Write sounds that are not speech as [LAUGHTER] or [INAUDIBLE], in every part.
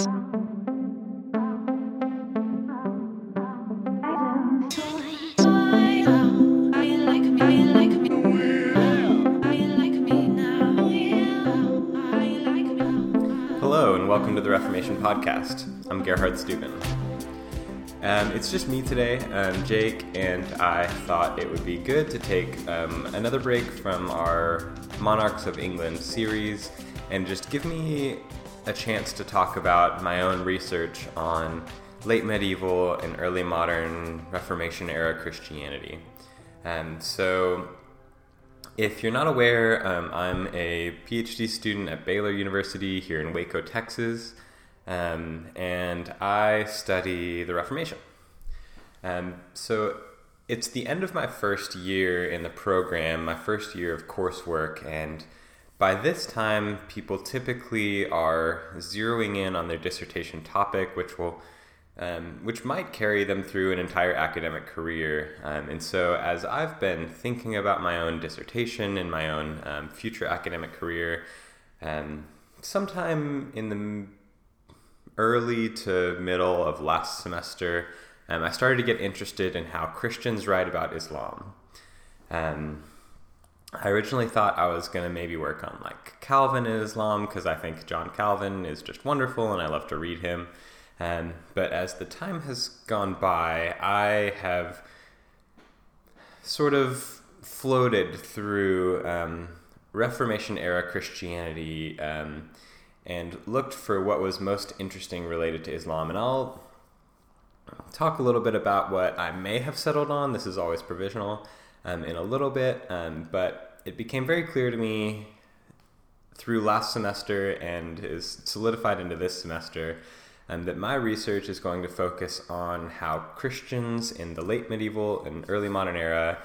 Hello, and welcome to the Reformation Podcast. I'm Gerhard Stübben. Um, it's just me today, um, Jake, and I thought it would be good to take um, another break from our Monarchs of England series and just give me a chance to talk about my own research on late medieval and early modern Reformation era Christianity. And so, if you're not aware, um, I'm a PhD student at Baylor University here in Waco, Texas, um, and I study the Reformation. Um, so it's the end of my first year in the program, my first year of coursework, and by this time, people typically are zeroing in on their dissertation topic, which will um, which might carry them through an entire academic career. Um, and so, as I've been thinking about my own dissertation and my own um, future academic career, um, sometime in the early to middle of last semester, um, I started to get interested in how Christians write about Islam. Um, I originally thought I was going to maybe work on like Calvin and Islam because I think John Calvin is just wonderful and I love to read him. Um, but as the time has gone by, I have sort of floated through um, Reformation era Christianity um, and looked for what was most interesting related to Islam. And I'll talk a little bit about what I may have settled on. This is always provisional um, in a little bit, um, but it became very clear to me through last semester and is solidified into this semester um, that my research is going to focus on how Christians in the late medieval and early modern era,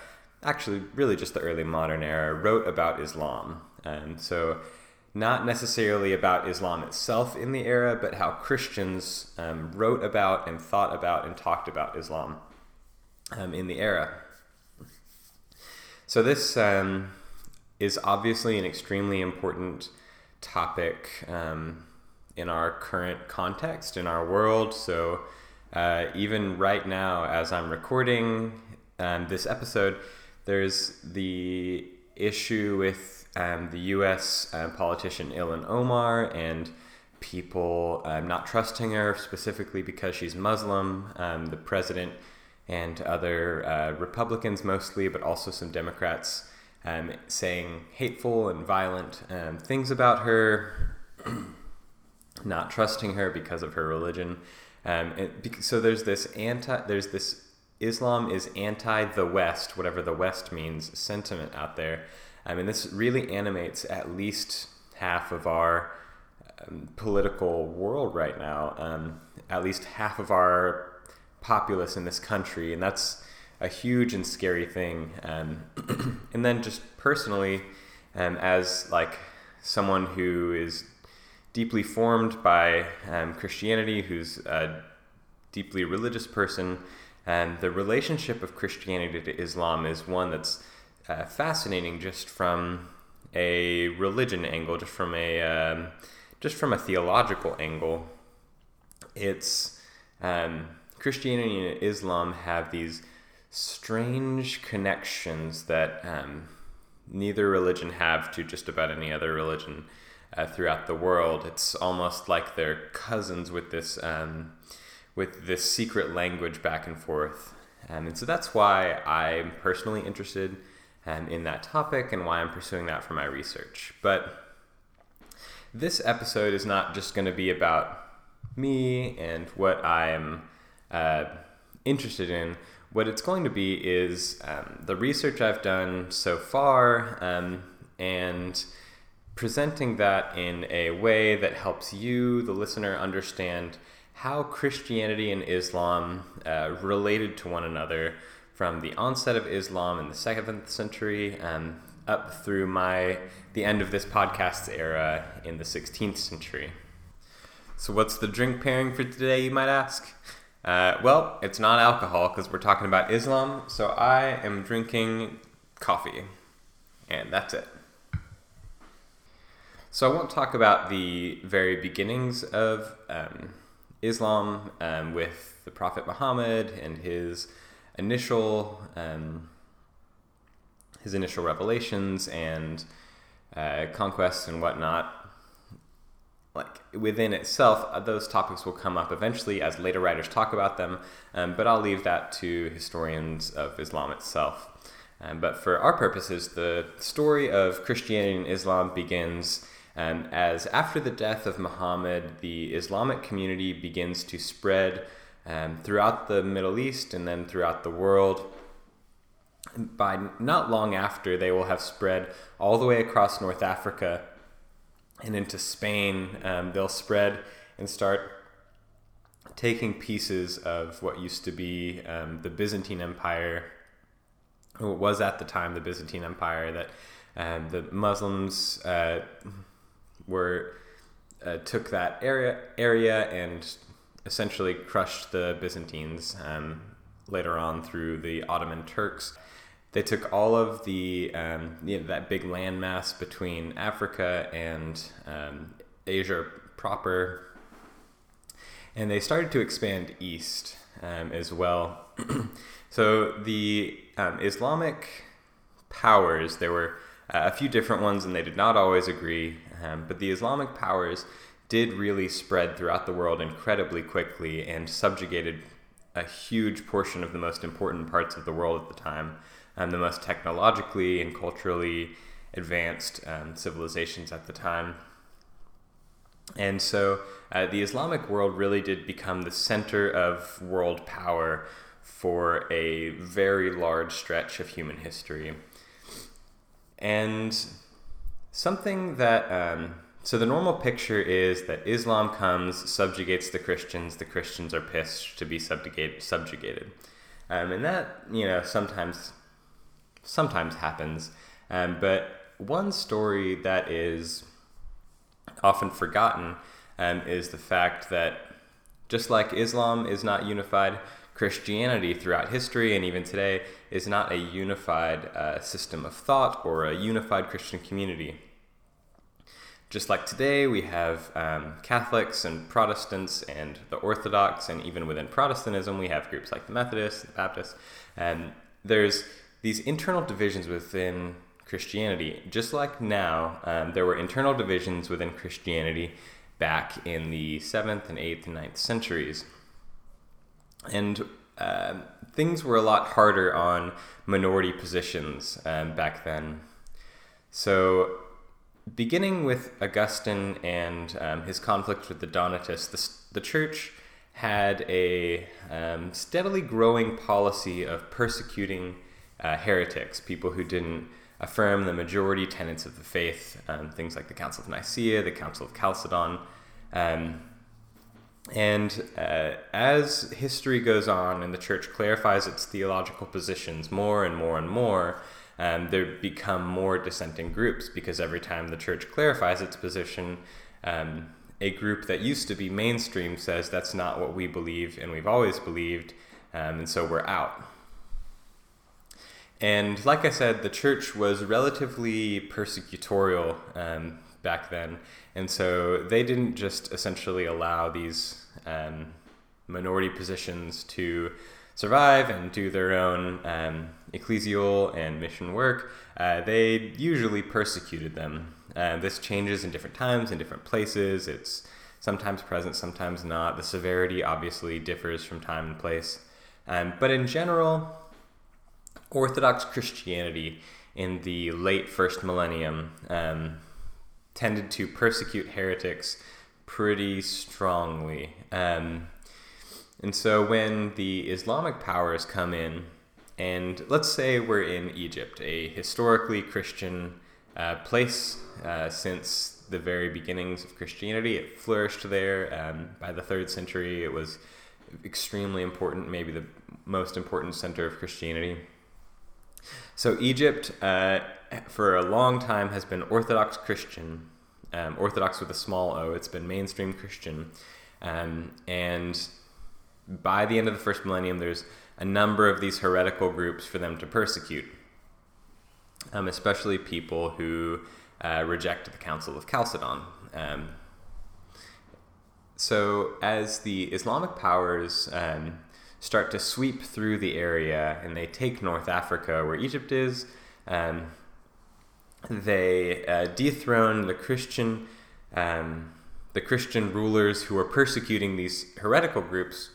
actually, really just the early modern era, wrote about Islam. And so, not necessarily about Islam itself in the era, but how Christians um, wrote about and thought about and talked about Islam um, in the era. So, this um, is obviously an extremely important topic um, in our current context, in our world. So, uh, even right now, as I'm recording um, this episode, there's the issue with um, the US uh, politician Ilhan Omar and people um, not trusting her specifically because she's Muslim. Um, the president and other uh, Republicans mostly, but also some Democrats um, saying hateful and violent um, things about her, [CLEARS THROAT] not trusting her because of her religion. Um, it, so there's this anti, there's this Islam is anti the West, whatever the West means, sentiment out there. I mean, this really animates at least half of our um, political world right now. Um, at least half of our populace in this country, and that's a huge and scary thing. Um, [CLEARS THROAT] and then just personally, um, as like someone who is deeply formed by um, Christianity, who's a deeply religious person, and the relationship of Christianity to Islam is one that's uh, fascinating just from a religion angle, just from a um, just from a theological angle. It's um, Christianity and Islam have these strange connections that um, neither religion have to just about any other religion uh, throughout the world. It's almost like they're cousins with this um, with this secret language back and forth. Um, and so that's why I'm personally interested um, in that topic and why I'm pursuing that for my research. But this episode is not just going to be about me and what I'm uh, interested in. What it's going to be is um, the research I've done so far um, and presenting that in a way that helps you, the listener, understand how Christianity and Islam uh, related to one another from the onset of Islam in the seventh century um, up through my the end of this podcast's era in the 16th century. So, what's the drink pairing for today, you might ask? Uh, well, it's not alcohol because we're talking about Islam, so I am drinking coffee, and that's it. So I won't talk about the very beginnings of um, Islam um, with the Prophet Muhammad and his initial um, his initial revelations and uh, conquests and whatnot. Like within itself, uh, those topics will come up eventually as later writers talk about them, um, but I'll leave that to historians of Islam itself. Um, but for our purposes, the story of Christianity and Islam begins um, as after the death of Muhammad, the Islamic community begins to spread um, throughout the Middle East and then throughout the world. By not long after, they will have spread all the way across North Africa and into Spain. Um, they'll spread and start taking pieces of what used to be um, the Byzantine Empire, or was at the time the Byzantine Empire, that um, the Muslims uh, were uh, took that area area and essentially crushed the Byzantines um, later on through the Ottoman Turks. They took all of the um, you know, that big landmass between Africa and um, Asia proper, and they started to expand east um, as well. [CLEARS THROAT] so the um, Islamic powers, there were uh, a few different ones, and they did not always agree. Um, but the Islamic powers did really spread throughout the world incredibly quickly and subjugated a huge portion of the most important parts of the world at the time, and the most technologically and culturally advanced um, civilizations at the time. And so uh, the Islamic world really did become the center of world power for a very large stretch of human history. And something that um, so the normal picture is that Islam comes, subjugates the Christians, the Christians are pissed to be subjugated. subjugated. Um, and that, you know, sometimes sometimes happens. Um, but one story that is often forgotten um, is the fact that just like Islam is not unified, Christianity throughout history and even today is not a unified uh, system of thought or a unified Christian community just like today, we have um, Catholics and Protestants and the Orthodox, and even within Protestantism, we have groups like the Methodists, the Baptists, and there's these internal divisions within Christianity. Just like now, um, there were internal divisions within Christianity back in the 7th and 8th and 9th centuries. And uh, things were a lot harder on minority positions um, back then. So beginning with Augustine and um, his conflict with the Donatists, the, the church had a um, steadily growing policy of persecuting uh, heretics, people who didn't affirm the majority tenets of the faith, um, things like the Council of Nicaea, the Council of Chalcedon. Um, and uh, as history goes on and the church clarifies its theological positions more and more and more, um, there become more dissenting groups because every time the church clarifies its position, um, a group that used to be mainstream says that's not what we believe and we've always believed, um, and so we're out. And like I said, the church was relatively persecutorial um, back then, and so they didn't just essentially allow these um, minority positions to survive and do their own um, ecclesial and mission work, uh, they usually persecuted them. Uh, this changes in different times, in different places. It's sometimes present, sometimes not. The severity obviously differs from time and place. Um, but in general, Orthodox Christianity in the late first millennium um, tended to persecute heretics pretty strongly. Um, and so when the Islamic powers come in, and let's say we're in Egypt, a historically Christian uh, place uh, since the very beginnings of Christianity. It flourished there. Um, by the third century, it was extremely important, maybe the most important center of Christianity. So, Egypt, uh, for a long time, has been Orthodox Christian, um, Orthodox with a small o. It's been mainstream Christian. Um, and by the end of the first millennium, there's a number of these heretical groups for them to persecute, um, especially people who uh, reject the Council of Chalcedon. Um, so, as the Islamic powers um, start to sweep through the area and they take North Africa, where Egypt is, um, they uh, dethrone the Christian, um, the Christian rulers who were persecuting these heretical groups,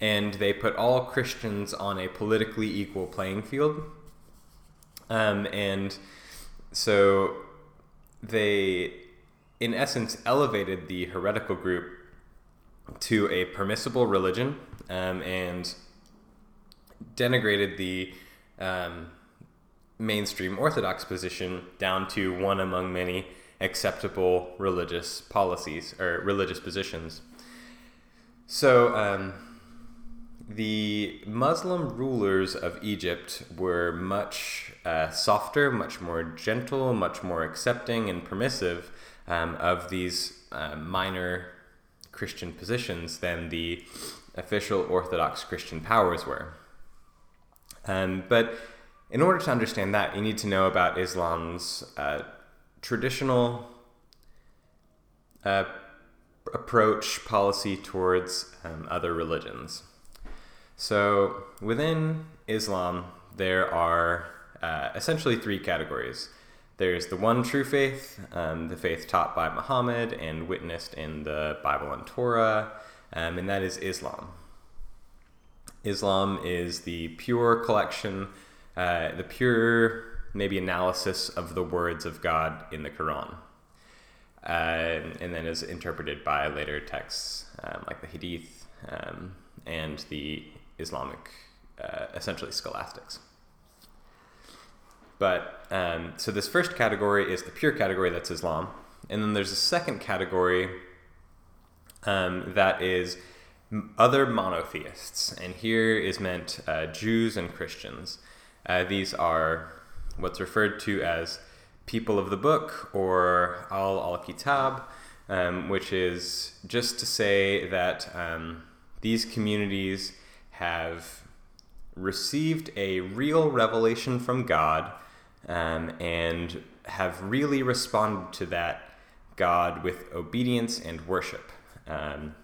and they put all Christians on a politically equal playing field. Um, and so they in essence, elevated the heretical group to a permissible religion um, and denigrated the um, mainstream Orthodox position down to one among many acceptable religious policies or religious positions. So, um, the Muslim rulers of Egypt were much uh, softer, much more gentle, much more accepting and permissive um, of these uh, minor Christian positions than the official Orthodox Christian powers were. Um, but in order to understand that, you need to know about Islam's uh, traditional uh, approach, policy towards um, other religions. So within Islam, there are uh, essentially three categories there's the one true faith, um, the faith taught by Muhammad and witnessed in the Bible and Torah, um, and that is Islam. Islam is the pure collection, uh, the pure maybe analysis of the words of God in the Quran, uh, and then is interpreted by later texts um, like the Hadith um, and the Islamic, uh, essentially scholastics. But um, so this first category is the pure category that's Islam, and then there's a second category um, that is other monotheists, and here is meant uh, Jews and Christians. Uh, these are what's referred to as people of the book or ahl al-kitab, um, which is just to say that um, these communities have received a real revelation from God um, and have really responded to that God with obedience and worship. Um,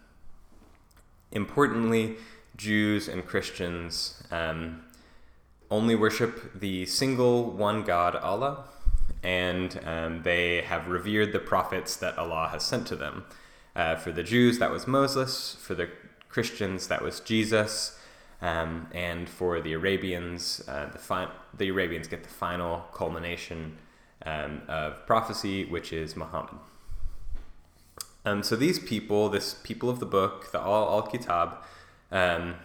importantly, Jews and Christians um, only worship the single one God, Allah, and um, they have revered the prophets that Allah has sent to them. Uh, for the Jews, that was Moses. For the Christians, that was Jesus. Um, and for the Arabians, uh, the, fi- the Arabians get the final culmination um, of prophecy, which is Muhammad. Um, so these people, this people of the book, the Ahl al-Kitab, um,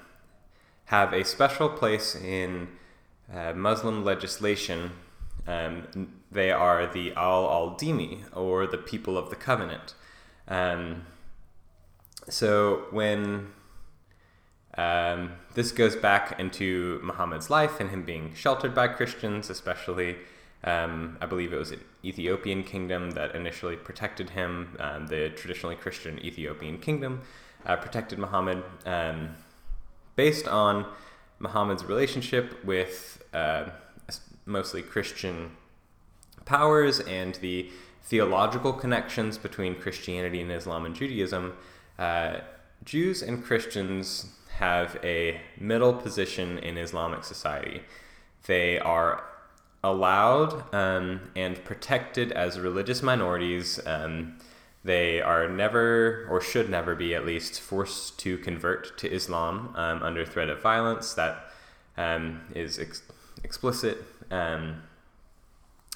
have a special place in uh, Muslim legislation. Um, they are the Ahl al-Dhimmi, or the people of the covenant. Um, so when um, this goes back into Muhammad's life and him being sheltered by Christians, especially. Um, I believe it was an Ethiopian kingdom that initially protected him. Um, the traditionally Christian Ethiopian kingdom uh, protected Muhammad um, based on Muhammad's relationship with uh, mostly Christian powers and the theological connections between Christianity and Islam and Judaism. Uh, Jews and Christians have a middle position in Islamic society. They are allowed um, and protected as religious minorities. Um, they are never, or should never be at least, forced to convert to Islam um, under threat of violence. That um, is ex- explicit um,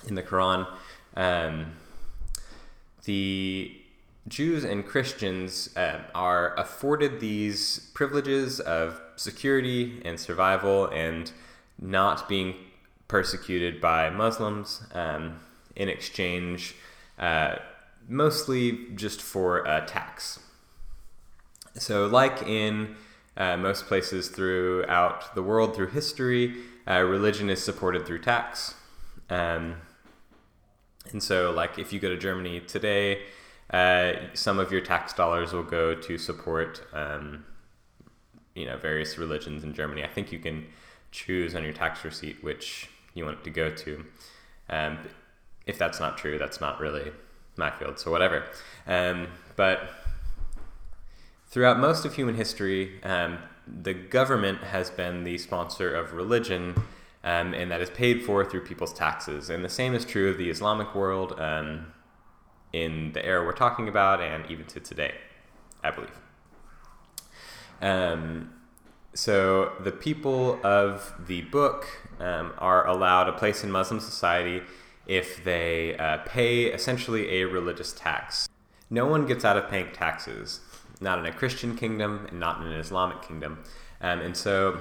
in the Quran. Um, the Jews and Christians uh, are afforded these privileges of security and survival and not being persecuted by Muslims um, in exchange, uh, mostly just for a tax. So, like in uh, most places throughout the world through history, uh, religion is supported through tax. Um, and so, like if you go to Germany today, uh, some of your tax dollars will go to support, um, you know, various religions in Germany. I think you can choose on your tax receipt which you want it to go to. Um, if that's not true, that's not really my field, so whatever. Um, but throughout most of human history, um, the government has been the sponsor of religion, um, and that is paid for through people's taxes. And the same is true of the Islamic world um, in the era we're talking about, and even to today, I believe. Um, so the people of the book um, are allowed a place in Muslim society if they uh, pay essentially a religious tax. No one gets out of paying taxes, not in a Christian kingdom and not in an Islamic kingdom. Um, and so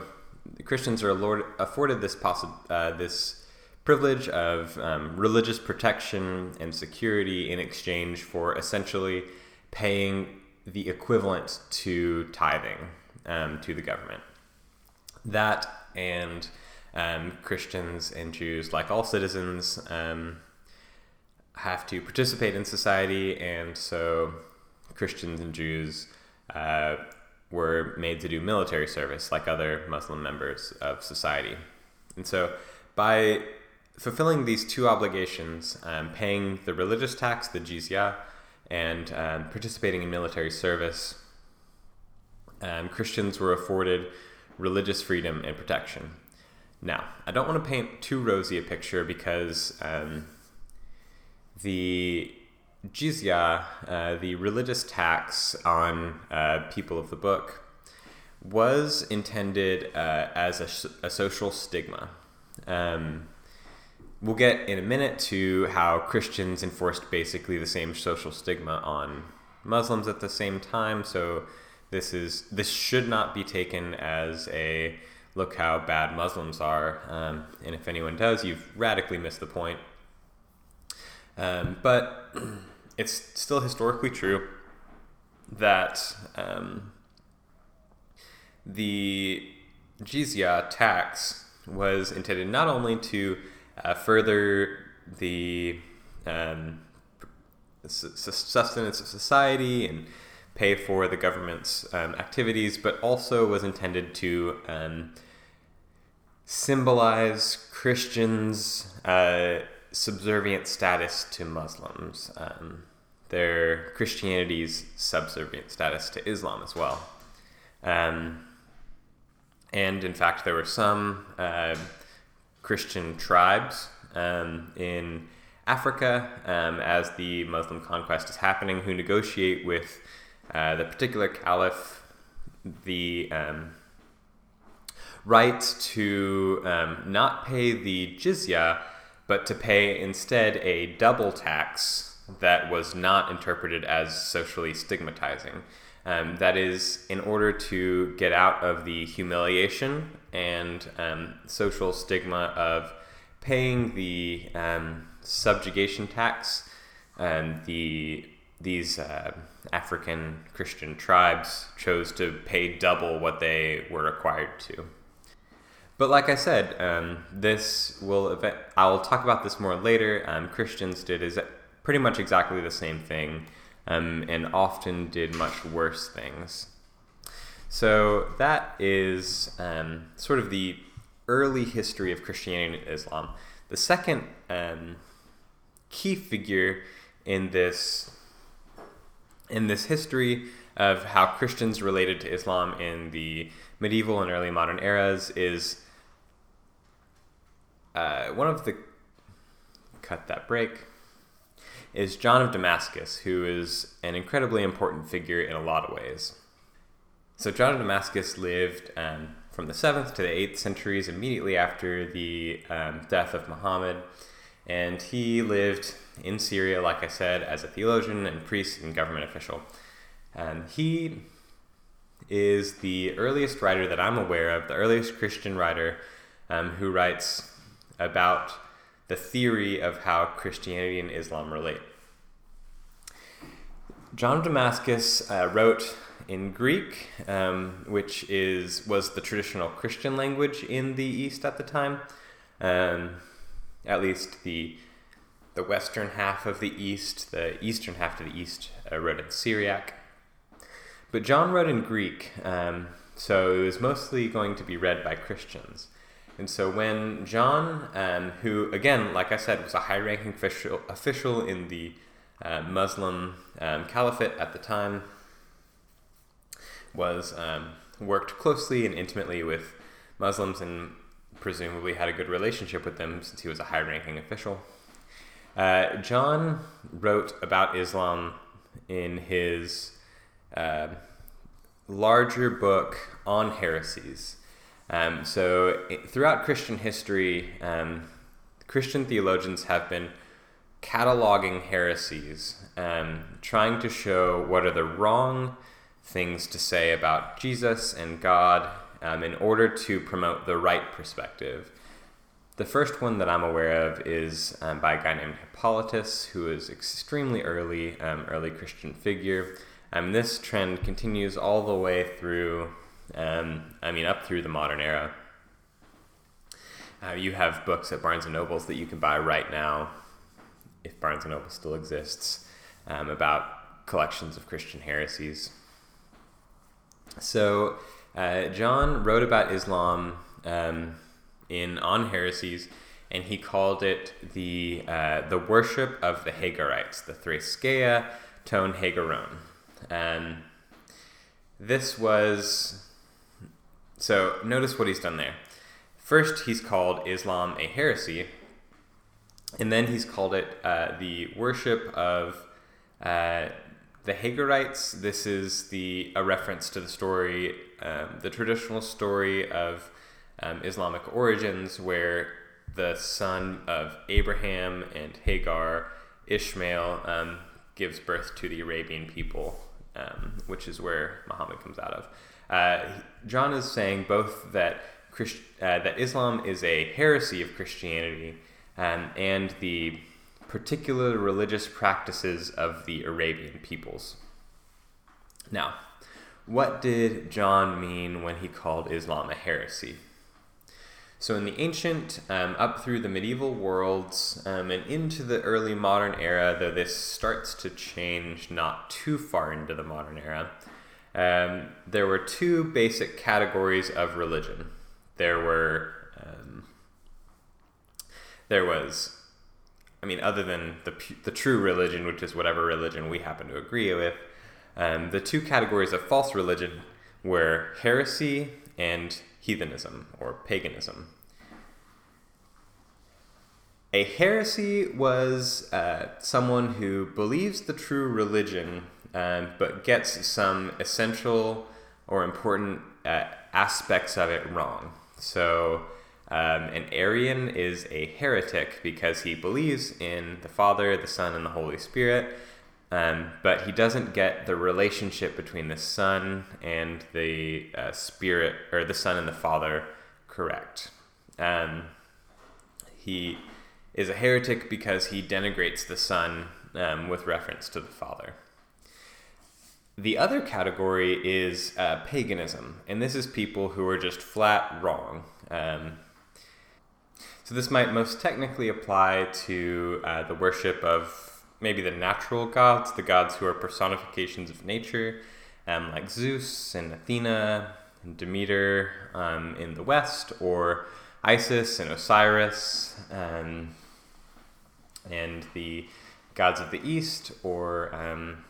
Christians are afforded this, possi- uh, this privilege of um, religious protection and security in exchange for essentially paying the equivalent to tithing um, to the government. That and um, Christians and Jews, like all citizens, um, have to participate in society, and so Christians and Jews uh, were made to do military service like other Muslim members of society. And so, by fulfilling these two obligations, um, paying the religious tax, the jizya, and um, participating in military service, um, Christians were afforded religious freedom and protection. Now, I don't want to paint too rosy a picture because um, the jizya, uh, the religious tax on uh, people of the book, was intended uh, as a, a, social stigma. Um, we'll get in a minute to how Christians enforced basically the same social stigma on Muslims at the same time. So this is this should not be taken as a look how bad Muslims are. Um, and if anyone does, you've radically missed the point. Um, but [CLEARS THROAT] it's still historically true that um, the jizya tax was intended not only to uh, further the um, sustenance of society and pay for the government's um, activities, but also was intended to um, symbolize Christians' uh, subservient status to Muslims, um, their Christianity's subservient status to Islam as well. Um, and in fact, there were some uh, Christian tribes um, in Africa um, as the Muslim conquest is happening who negotiate with uh, the particular caliph the um, right to um, not pay the jizya, but to pay instead a double tax that was not interpreted as socially stigmatizing. Um, that is, in order to get out of the humiliation and um, social stigma of paying the um, subjugation tax, um, the these uh, African Christian tribes chose to pay double what they were required to. But like I said, um, this will. I'll talk about this more later. Um, Christians did is pretty much exactly the same thing, um, and often did much worse things. So that is um, sort of the early history of Christianity and Islam. The second um, key figure in this in this history of how Christians related to Islam in the medieval and early modern eras is uh, one of the cut that break is John of Damascus, who is an incredibly important figure in a lot of ways. So John of Damascus lived um, from the seventh to the eighth centuries, immediately after the um, death of Muhammad, and he lived in Syria, like I said, as a theologian and priest and government official. And he is the earliest writer that I'm aware of, the earliest Christian writer um, who writes about the theory of how Christianity and Islam relate. John of Damascus uh, wrote in Greek, um, which is was the traditional Christian language in the East at the time. Um, at least the the western half of the East, the eastern half of the East, uh, wrote in Syriac. But John wrote in Greek, um, so it was mostly going to be read by Christians. And so when John, um, who again, like I said, was a high-ranking official, official in the uh, Muslim um, caliphate at the time, was um, worked closely and intimately with Muslims and presumably had a good relationship with them since he was a high-ranking official. Uh, John wrote about Islam in his uh, larger book on heresies. Um, so, throughout Christian history, um, Christian theologians have been cataloging heresies, um, trying to show what are the wrong things to say about Jesus and God um, in order to promote the right perspective. The first one that I'm aware of is um, by a guy named Hippolytus, who is extremely early, um, early Christian figure. Um, this trend continues all the way through, um, I mean, up through the modern era. Uh, you have books at Barnes and Nobles that you can buy right now, if Barnes and Noble still exists, um, about collections of Christian heresies. So, uh, John wrote about Islam um, in On Heresies, and he called it the uh, the worship of the Hagarites, the Thraskea Tone Hagaron. Um, this was so. Notice what he's done there. First, he's called Islam a heresy, and then he's called it uh, the worship of uh, the Hagarites. This is the a reference to the story, um, the traditional story of um, Islamic origins, where the son of Abraham and Hagar, Ishmael, um, gives birth to the Arabian people um, which is where Muhammad comes out of. Uh, John is saying both that Christ- uh, that Islam is a heresy of Christianity um, and the particular religious practices of the Arabian peoples. Now, what did John mean when he called Islam a heresy? So, in the ancient, um, up through the medieval worlds, um, and into the early modern era, though this starts to change not too far into the modern era, um, there were two basic categories of religion. There were, um, there was, I mean, other than the, the true religion, which is whatever religion we happen to agree with, um, the two categories of false religion were heresy and heathenism or paganism. A heresy was uh, someone who believes the true religion um, but gets some essential or important uh, aspects of it wrong. So, um, an Arian is a heretic because he believes in the Father, the Son, and the Holy Spirit, um, but he doesn't get the relationship between the Son and the uh, Spirit, or the Son and the Father, correct. Um, he is a heretic because he denigrates the Son um, with reference to the Father. The other category is uh, paganism, and this is people who are just flat wrong. Um, so, this might most technically apply to uh, the worship of maybe the natural gods, the gods who are personifications of nature, um, like Zeus and Athena and Demeter um, in the West, or Isis and Osiris. Um, and the gods of the east, or um,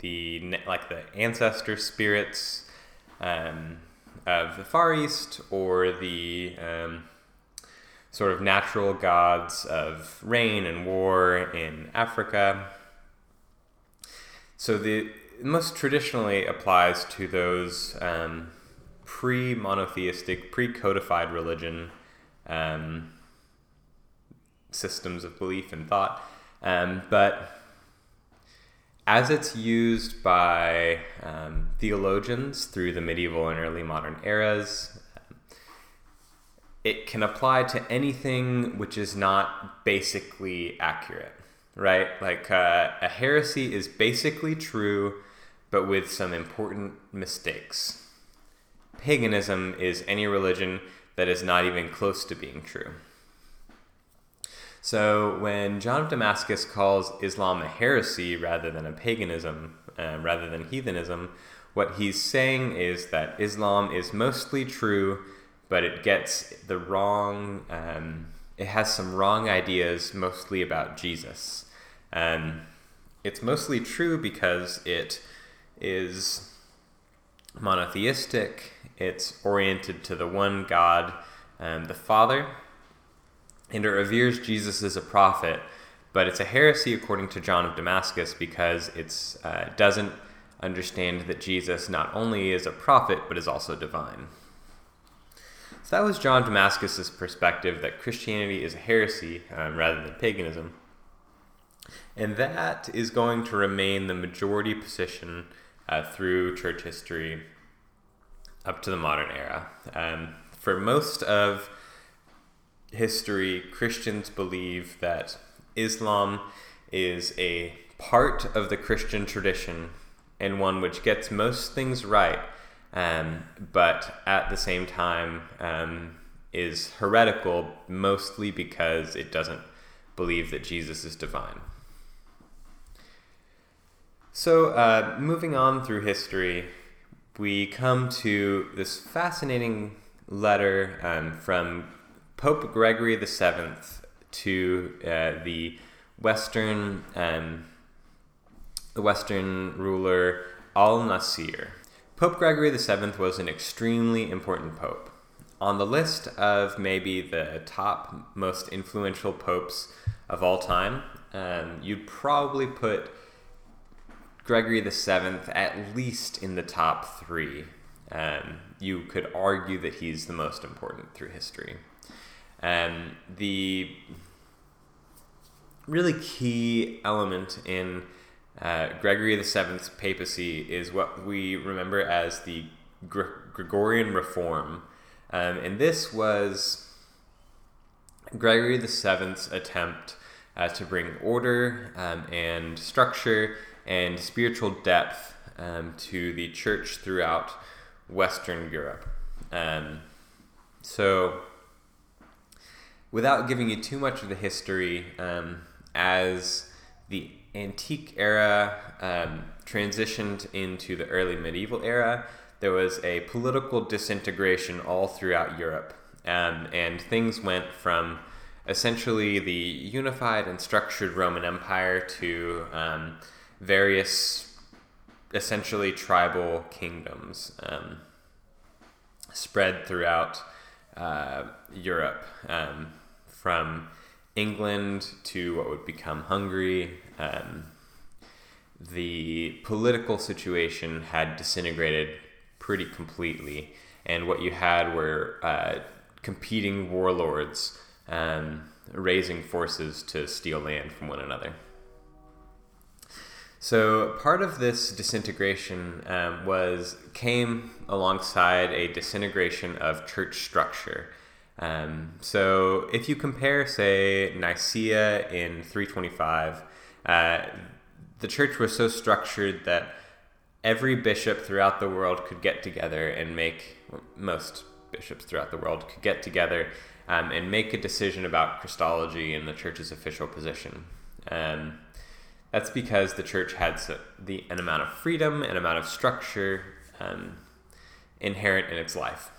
the like the ancestor spirits um, of the Far East, or the um, sort of natural gods of rain and war in Africa. So the most traditionally applies to those um, pre-monotheistic, pre-codified religion um, systems of belief and thought. Um, but as it's used by um, theologians through the medieval and early modern eras, it can apply to anything which is not basically accurate, right? Like uh, a heresy is basically true, but with some important mistakes. Paganism is any religion that is not even close to being true. So when John of Damascus calls Islam a heresy rather than a paganism, uh, rather than heathenism, what he's saying is that Islam is mostly true, but it gets the wrong. Um, it has some wrong ideas, mostly about Jesus. Um, it's mostly true because it is monotheistic. It's oriented to the one God, um, the Father, and it reveres Jesus as a prophet. But it's a heresy according to John of Damascus because it uh, doesn't understand that Jesus not only is a prophet but is also divine. So that was John Damascus's perspective that Christianity is a heresy um, rather than paganism. And that is going to remain the majority position uh, through church history up to the modern era. Um, for most of history, Christians believe that Islam is a part of the Christian tradition and one which gets most things right, um, but at the same time um, is heretical mostly because it doesn't believe that Jesus is divine. So, uh, moving on through history, we come to this fascinating letter um, from Pope Gregory VII to uh, the Western um, the Western ruler Al Nasir. Pope Gregory VII was an extremely important pope. On the list of maybe the top most influential popes of all time, um, you'd probably put Gregory VII at least in the top three. Um, you could argue that he's the most important through history. Um, the really key element in uh, Gregory VII's papacy is what we remember as the Gregorian Reform. Um, and this was Gregory VII's attempt uh, to bring order um, and structure and spiritual depth um, to the church throughout Western Europe. Um, so, without giving you too much of the history, um, as the antique era um, transitioned into the early medieval era, there was a political disintegration all throughout Europe. Um, and things went from essentially the unified and structured Roman Empire to um, various essentially tribal kingdoms um, spread throughout uh, Europe, um, from England to what would become Hungary. Um, the political situation had disintegrated pretty completely, and what you had were uh, competing warlords um, raising forces to steal land from one another. So part of this disintegration um, was came alongside a disintegration of church structure. Um, so if you compare, say, Nicaea in 325, uh, the church was so structured that every bishop throughout the world could get together and make most bishops throughout the world could get together um, and make a decision about Christology and the church's official position. Um, that's because the church had the an amount of freedom, an amount of structure um, inherent in its life.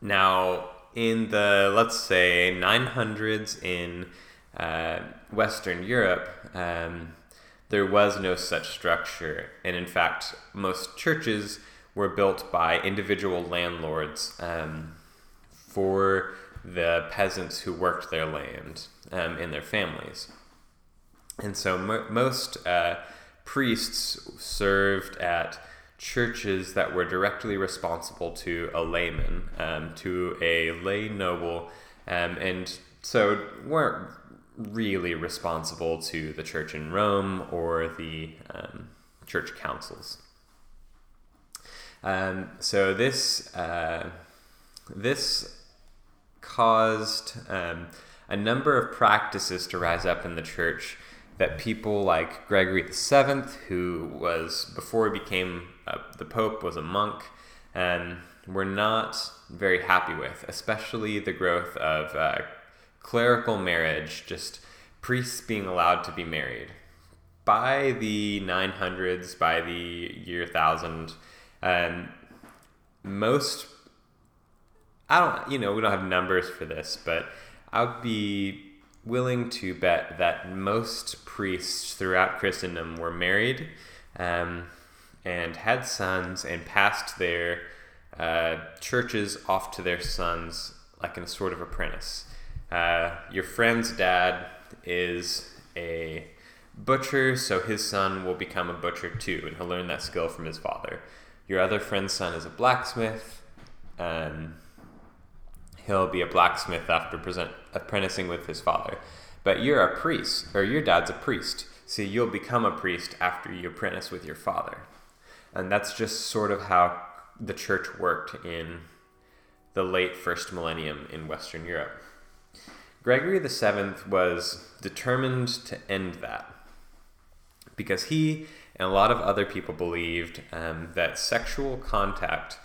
Now, in the let's say 900s in uh, Western Europe, um, there was no such structure, and in fact, most churches were built by individual landlords um, for the peasants who worked their land um, in their families. And so mo- most uh, priests served at churches that were directly responsible to a layman, um, to a lay noble, um, and so weren't really responsible to the church in Rome or the um, church councils. Um, so this uh, this caused um, a number of practices to rise up in the church that people like Gregory VII, who was before he became uh, the Pope, was a monk, and were not very happy with, especially the growth of uh, clerical marriage, just priests being allowed to be married. By the 900s, by the year 1000, um, most I don't, you know, we don't have numbers for this, but I would be willing to bet that most priests throughout Christendom were married um, and had sons and passed their uh, churches off to their sons like in a sort of apprentice. Uh, your friend's dad is a butcher, so his son will become a butcher too, and he'll learn that skill from his father. Your other friend's son is a blacksmith. Um, he'll be a blacksmith after present, apprenticing with his father. But you're a priest, or your dad's a priest, so you'll become a priest after you apprentice with your father. And that's just sort of how the church worked in the late first millennium in Western Europe. Gregory VII was determined to end that because he and a lot of other people believed um, that sexual contact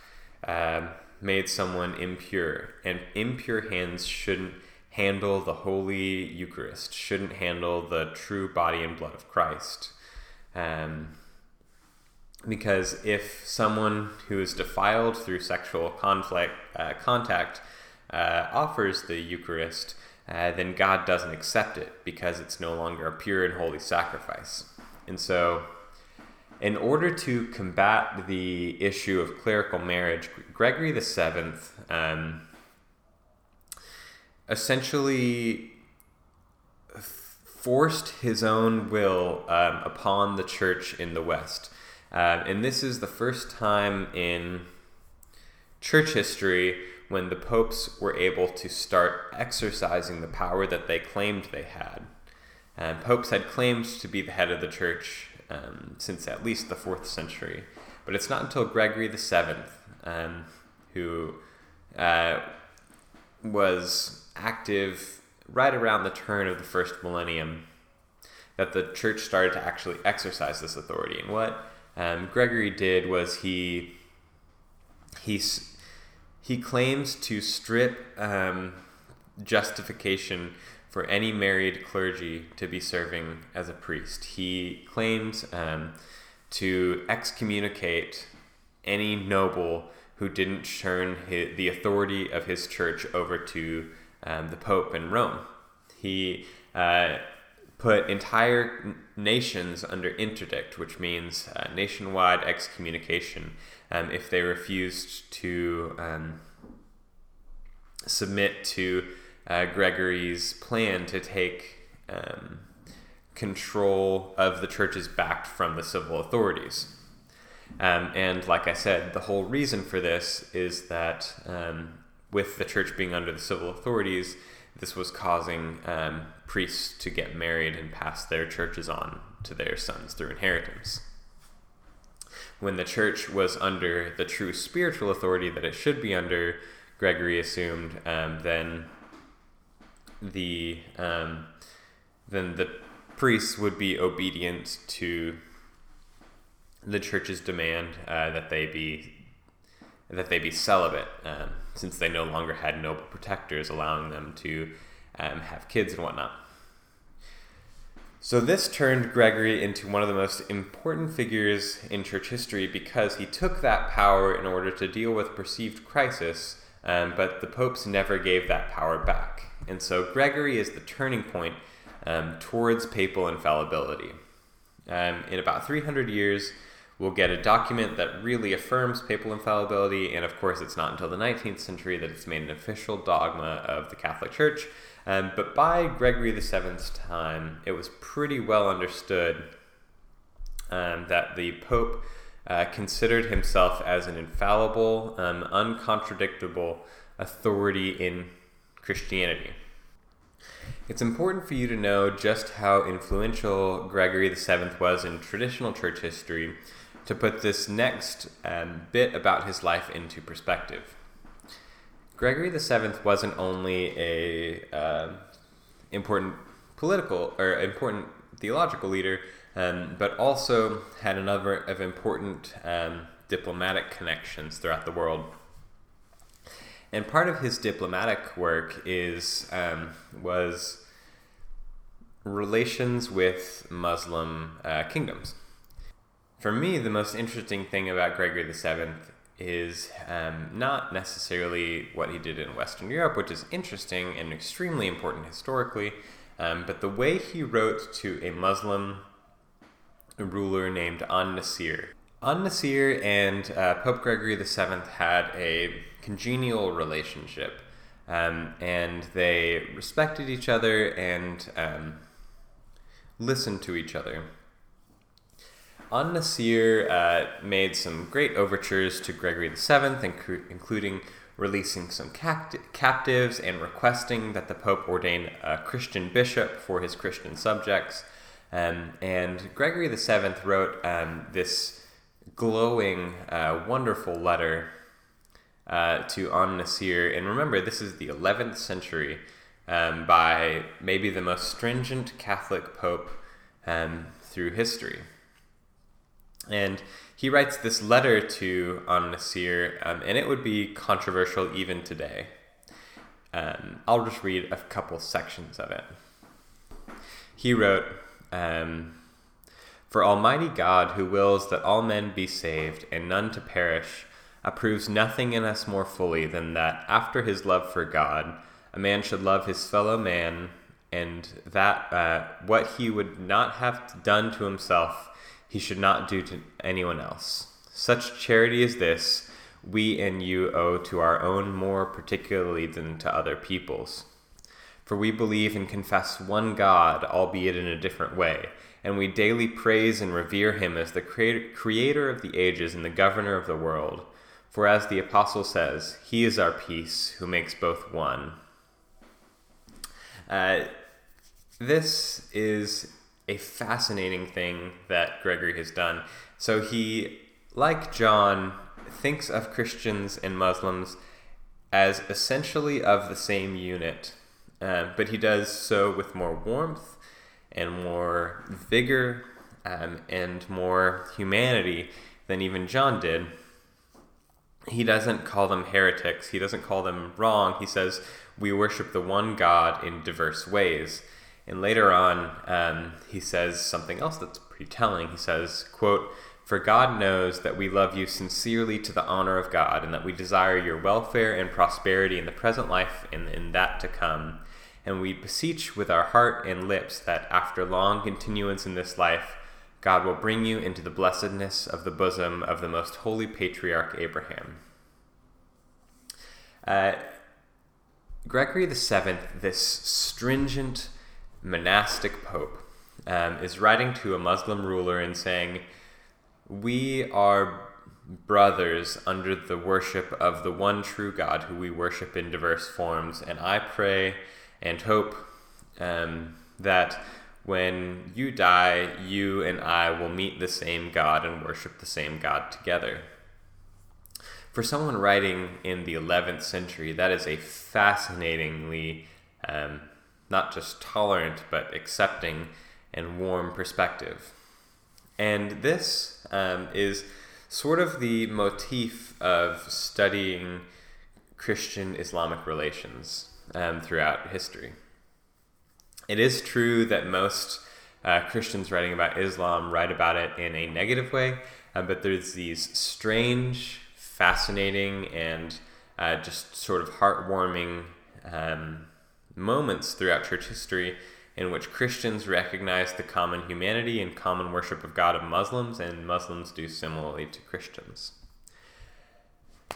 uh, made someone impure, and impure hands shouldn't handle the Holy Eucharist, shouldn't handle the true body and blood of Christ. Um, because if someone who is defiled through sexual conflict, uh, contact uh, offers the Eucharist, uh, then God doesn't accept it because it's no longer a pure and holy sacrifice. And so, in order to combat the issue of clerical marriage, Gregory VII um, essentially forced his own will um, upon the church in the West. Uh, and this is the first time in church history when the popes were able to start exercising the power that they claimed they had. And popes had claimed to be the head of the church um, since at least the fourth century, but it's not until Gregory VII, um, who uh, was active right around the turn of the first millennium, that the church started to actually exercise this authority. And what um, Gregory did was he he he claims to strip um, justification for any married clergy to be serving as a priest. He claims um, to excommunicate any noble who didn't turn his, the authority of his church over to um, the Pope in Rome. He uh, put entire nations under interdict, which means uh, nationwide excommunication um, if they refused to um, submit to uh, Gregory's plan to take um, control of the churches backed from the civil authorities. Um, and like I said, the whole reason for this is that um, with the church being under the civil authorities, this was causing um, priests to get married and pass their churches on to their sons through inheritance. When the church was under the true spiritual authority that it should be under, Gregory assumed, um, then the um, then the priests would be obedient to the church's demand uh, that they be that they be celibate, um, since they no longer had noble protectors allowing them to um, have kids and whatnot. So this turned Gregory into one of the most important figures in church history because he took that power in order to deal with perceived crisis, um, but the popes never gave that power back. And so Gregory is the turning point um, towards papal infallibility. Um, in about 300 years, we'll get a document that really affirms papal infallibility, and of course, it's not until the 19th century that it's made an official dogma of the Catholic Church. Um, but by Gregory VII's time, it was pretty well understood um, that the Pope uh, considered himself as an infallible, um, uncontradictable authority in Christianity. It's important for you to know just how influential Gregory VII was in traditional church history to put this next um, bit about his life into perspective. Gregory VII wasn't only a uh, important political or important theological leader, um, but also had a number of important um, diplomatic connections throughout the world. And part of his diplomatic work is um, was relations with Muslim uh, kingdoms. For me, the most interesting thing about Gregory VII is um, not necessarily what he did in Western Europe, which is interesting and extremely important historically, um, but the way he wrote to a Muslim ruler named An Nasir. An Nasir and uh, Pope Gregory VII had a congenial relationship, um, and they respected each other and um, listened to each other. An Nasir uh, made some great overtures to Gregory VII, including releasing some capt- captives and requesting that the Pope ordain a Christian bishop for his Christian subjects. Um, and Gregory VII wrote um, this glowing, uh, wonderful letter uh, to An Nasir. And remember, this is the 11th century um, by maybe the most stringent Catholic pope um, through history. And he writes this letter to An um, and it would be controversial even today. Um, I'll just read a couple sections of it. He wrote, um, For Almighty God, who wills that all men be saved and none to perish, approves nothing in us more fully than that, after his love for God, a man should love his fellow man, and that uh, what he would not have done to himself, he should not do to anyone else. Such charity as this, we and you owe to our own more particularly than to other people's. For we believe and confess one God, albeit in a different way, and we daily praise and revere him as the creator of the ages and the governor of the world. For as the apostle says, he is our peace, who makes both one. Uh, this is a fascinating thing that Gregory has done. So he, like John, thinks of Christians and Muslims as essentially of the same unit, uh, but he does so with more warmth and more vigor um, and more humanity than even John did he doesn't call them heretics. He doesn't call them wrong. He says, we worship the one God in diverse ways. And later on, um, he says something else that's pretty telling. He says, quote, For God knows that we love you sincerely to the honor of God, and that we desire your welfare and prosperity in the present life and in that to come. And we beseech with our heart and lips that after long continuance in this life, God will bring you into the blessedness of the bosom of the most holy patriarch Abraham. Uh, Gregory VII, this stringent monastic pope, um, is writing to a Muslim ruler and saying, We are brothers under the worship of the one true God who we worship in diverse forms, and I pray and hope um, that when you die, you and I will meet the same God and worship the same God together. For someone writing in the 11th century, that is a fascinatingly um, not just tolerant but accepting and warm perspective. And this um, is sort of the motif of studying Christian Islamic relations um, throughout history. It is true that most uh, Christians writing about Islam write about it in a negative way, uh, but there's these strange, fascinating, and uh, just sort of heartwarming um, moments throughout church history in which Christians recognize the common humanity and common worship of God of Muslims, and Muslims do similarly to Christians.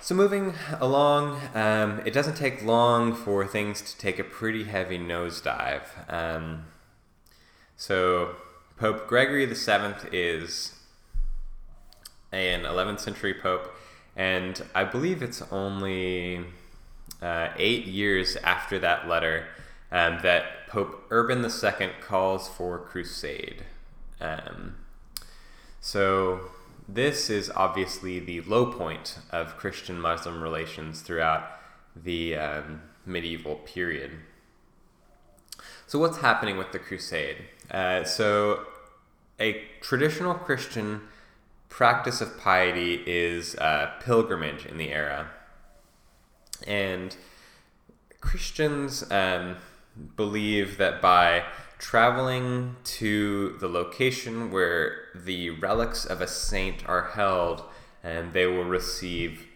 So, moving along, um, it doesn't take long for things to take a pretty heavy nosedive. Um, so, Pope Gregory VII is an 11th century pope, and I believe it's only uh, eight years after that letter um, that Pope Urban II calls for crusade. Um, so, this is obviously the low point of Christian Muslim relations throughout the um, medieval period. So, what's happening with the crusade? Uh, so, a traditional Christian practice of piety is uh, pilgrimage in the era. And Christians um, believe that by traveling to the location where the relics of a saint are held, and they will receive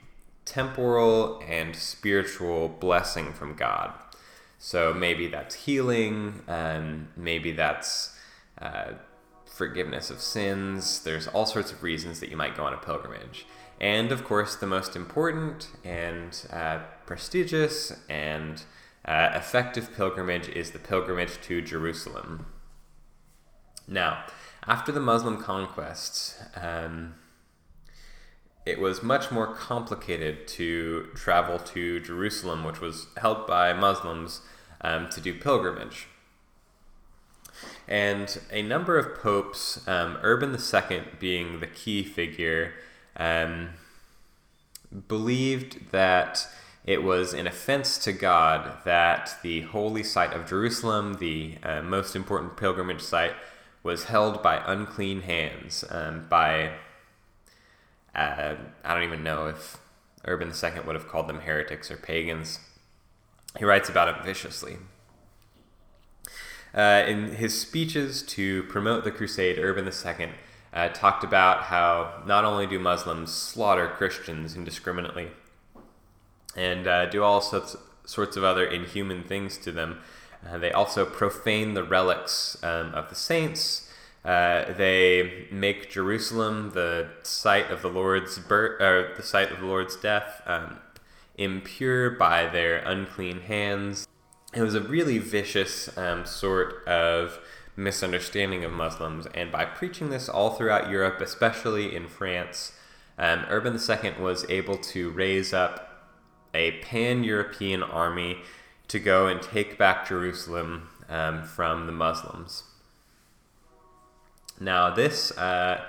temporal and spiritual blessing from God. So maybe that's healing, um, maybe that's uh, forgiveness of sins. There's all sorts of reasons that you might go on a pilgrimage. And of course, the most important and uh, prestigious and uh, effective pilgrimage is the pilgrimage to Jerusalem. Now, after the Muslim conquests, um, it was much more complicated to travel to Jerusalem, which was held by Muslims um, to do pilgrimage. And a number of popes, um, Urban II being the key figure, um, believed that it was an offense to God that the holy site of Jerusalem, the uh, most important pilgrimage site, was held by unclean hands, um, by, uh, I don't even know if Urban II would have called them heretics or pagans. He writes about it viciously. Uh, in his speeches to promote the crusade, Urban II uh, talked about how not only do Muslims slaughter Christians indiscriminately and uh, do all sorts, sorts of other inhuman things to them, uh, they also profane the relics um, of the saints. Uh, they make Jerusalem the site of the Lord's birth, or the site of the Lord's death, um, impure by their unclean hands. It was a really vicious um, sort of misunderstanding of Muslims, and by preaching this all throughout Europe, especially in France, um, Urban II was able to raise up a pan European army to go and take back Jerusalem um, from the Muslims. Now, this uh,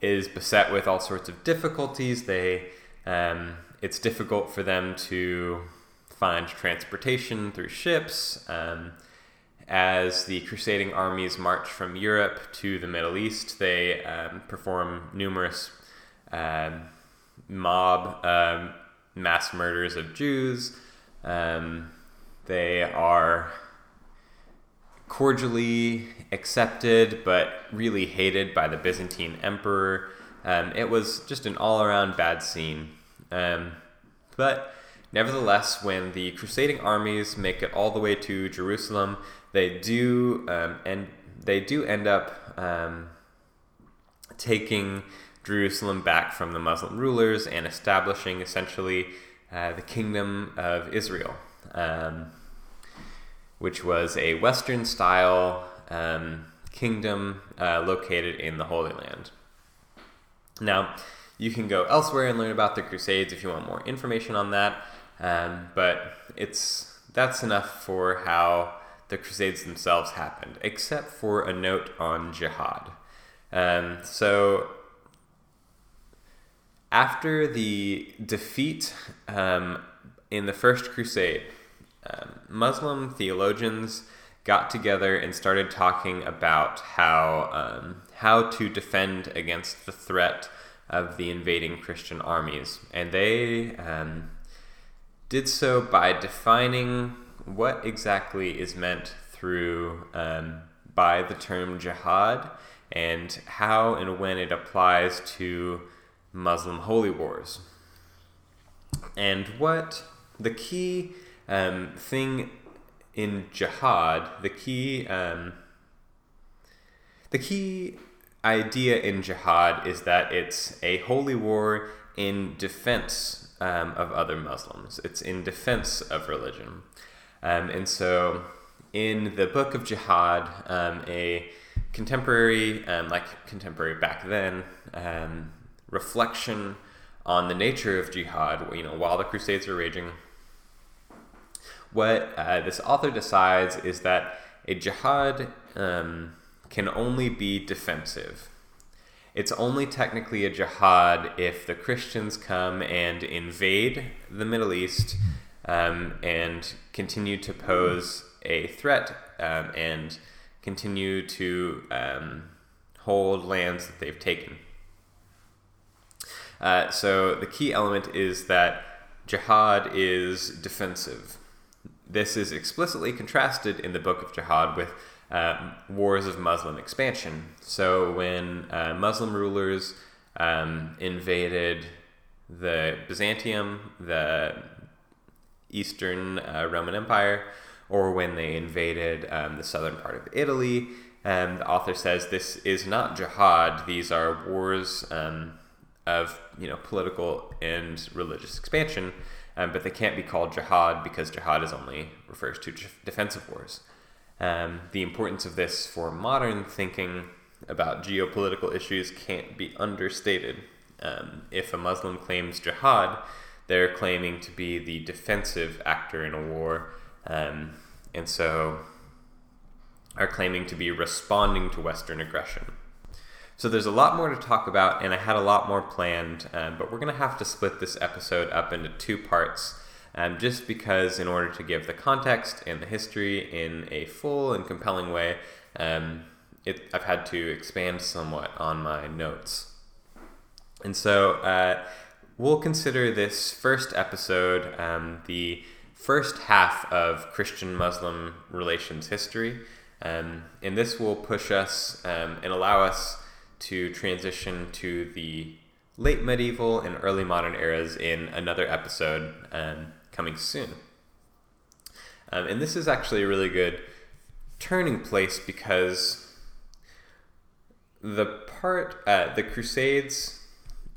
is beset with all sorts of difficulties. They, um, it's difficult for them to find transportation through ships. Um, as the crusading armies march from Europe to the Middle East, they um, perform numerous um, mob um, mass murders of Jews. Um, they are cordially accepted but really hated by the Byzantine emperor. Um, it was just an all around bad scene. Um, but nevertheless, when the crusading armies make it all the way to Jerusalem, they do um, and they do end up um, taking Jerusalem back from the Muslim rulers and establishing essentially uh, the kingdom of Israel, um, which was a Western style um, kingdom uh, located in the Holy Land. Now, you can go elsewhere and learn about the Crusades if you want more information on that, um, but it's that's enough for how the Crusades themselves happened, except for a note on jihad. Um, so, after the defeat um, in the First Crusade, um, Muslim theologians got together and started talking about how um, how to defend against the threat of the invading Christian armies, and they um, did so by defining what exactly is meant through um, by the term jihad and how and when it applies to Muslim holy wars. And what the key um, thing in jihad, the key um, the key idea in jihad is that it's a holy war in defense um, of other Muslims. It's in defense of religion. Um, and so, in the book of Jihad, um, a contemporary, um, like contemporary back then, reflection on the nature of jihad, you know, while the Crusades are raging, what uh, this author decides is that a jihad um, can only be defensive. It's only technically a jihad if the Christians come and invade the Middle East um, and continue to pose a threat um, and continue to um, hold lands that they've taken. Uh, so the key element is that jihad is defensive. This is explicitly contrasted in the Book of Jihad with uh, wars of Muslim expansion. So when uh, Muslim rulers um, invaded the Byzantium, the Eastern uh, Roman Empire, or when they invaded um, the southern part of Italy. Um, the author says this is not jihad; these are wars um, of you know political and religious expansion, um, but they can't be called jihad because jihad is only refers to defensive wars. Um, the importance of this for modern thinking about geopolitical issues can't be understated. Um, if a Muslim claims jihad, they're claiming to be the defensive actor in a war, um, and so are claiming to be responding to Western aggression. So there's a lot more to talk about, and I had a lot more planned, um, but we're going to have to split this episode up into two parts. Um, just because, in order to give the context and the history in a full and compelling way, um, it, I've had to expand somewhat on my notes. And so uh, we'll consider this first episode um, the first half of Christian Muslim relations history. Um, and this will push us um, and allow us to transition to the late medieval and early modern eras in another episode um, coming soon. Um, and this is actually a really good turning place because the part, uh, the Crusades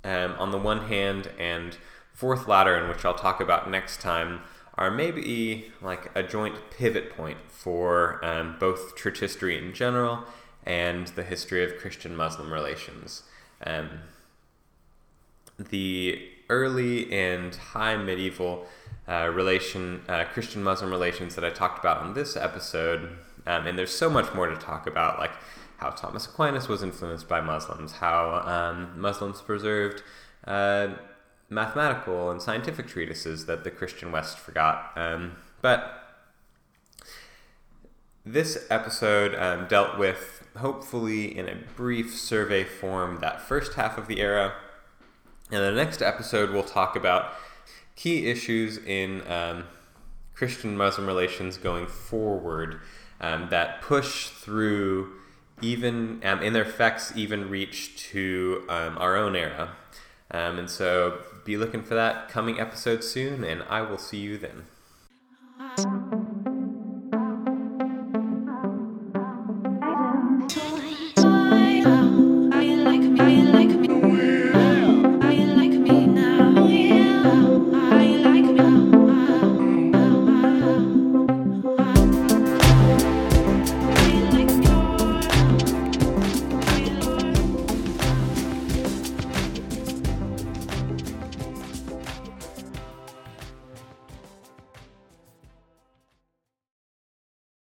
um, on the one hand, and Fourth Lateran, which I'll talk about next time, are maybe like a joint pivot point for um, both church history in general and the history of Christian Muslim relations. Um, the early and high medieval uh, relation, uh, Christian Muslim relations that I talked about on this episode, um, and there's so much more to talk about, like how Thomas Aquinas was influenced by Muslims, how um, Muslims preserved uh, mathematical and scientific treatises that the Christian West forgot. Um, but this episode um, dealt with, hopefully in a brief survey form, that first half of the era. And the next episode, we'll talk about key issues in um, Christian Muslim relations going forward um, that push through even um, in their effects even reach to um, our own era. Um, and so be looking for that coming episode soon, and I will see you then.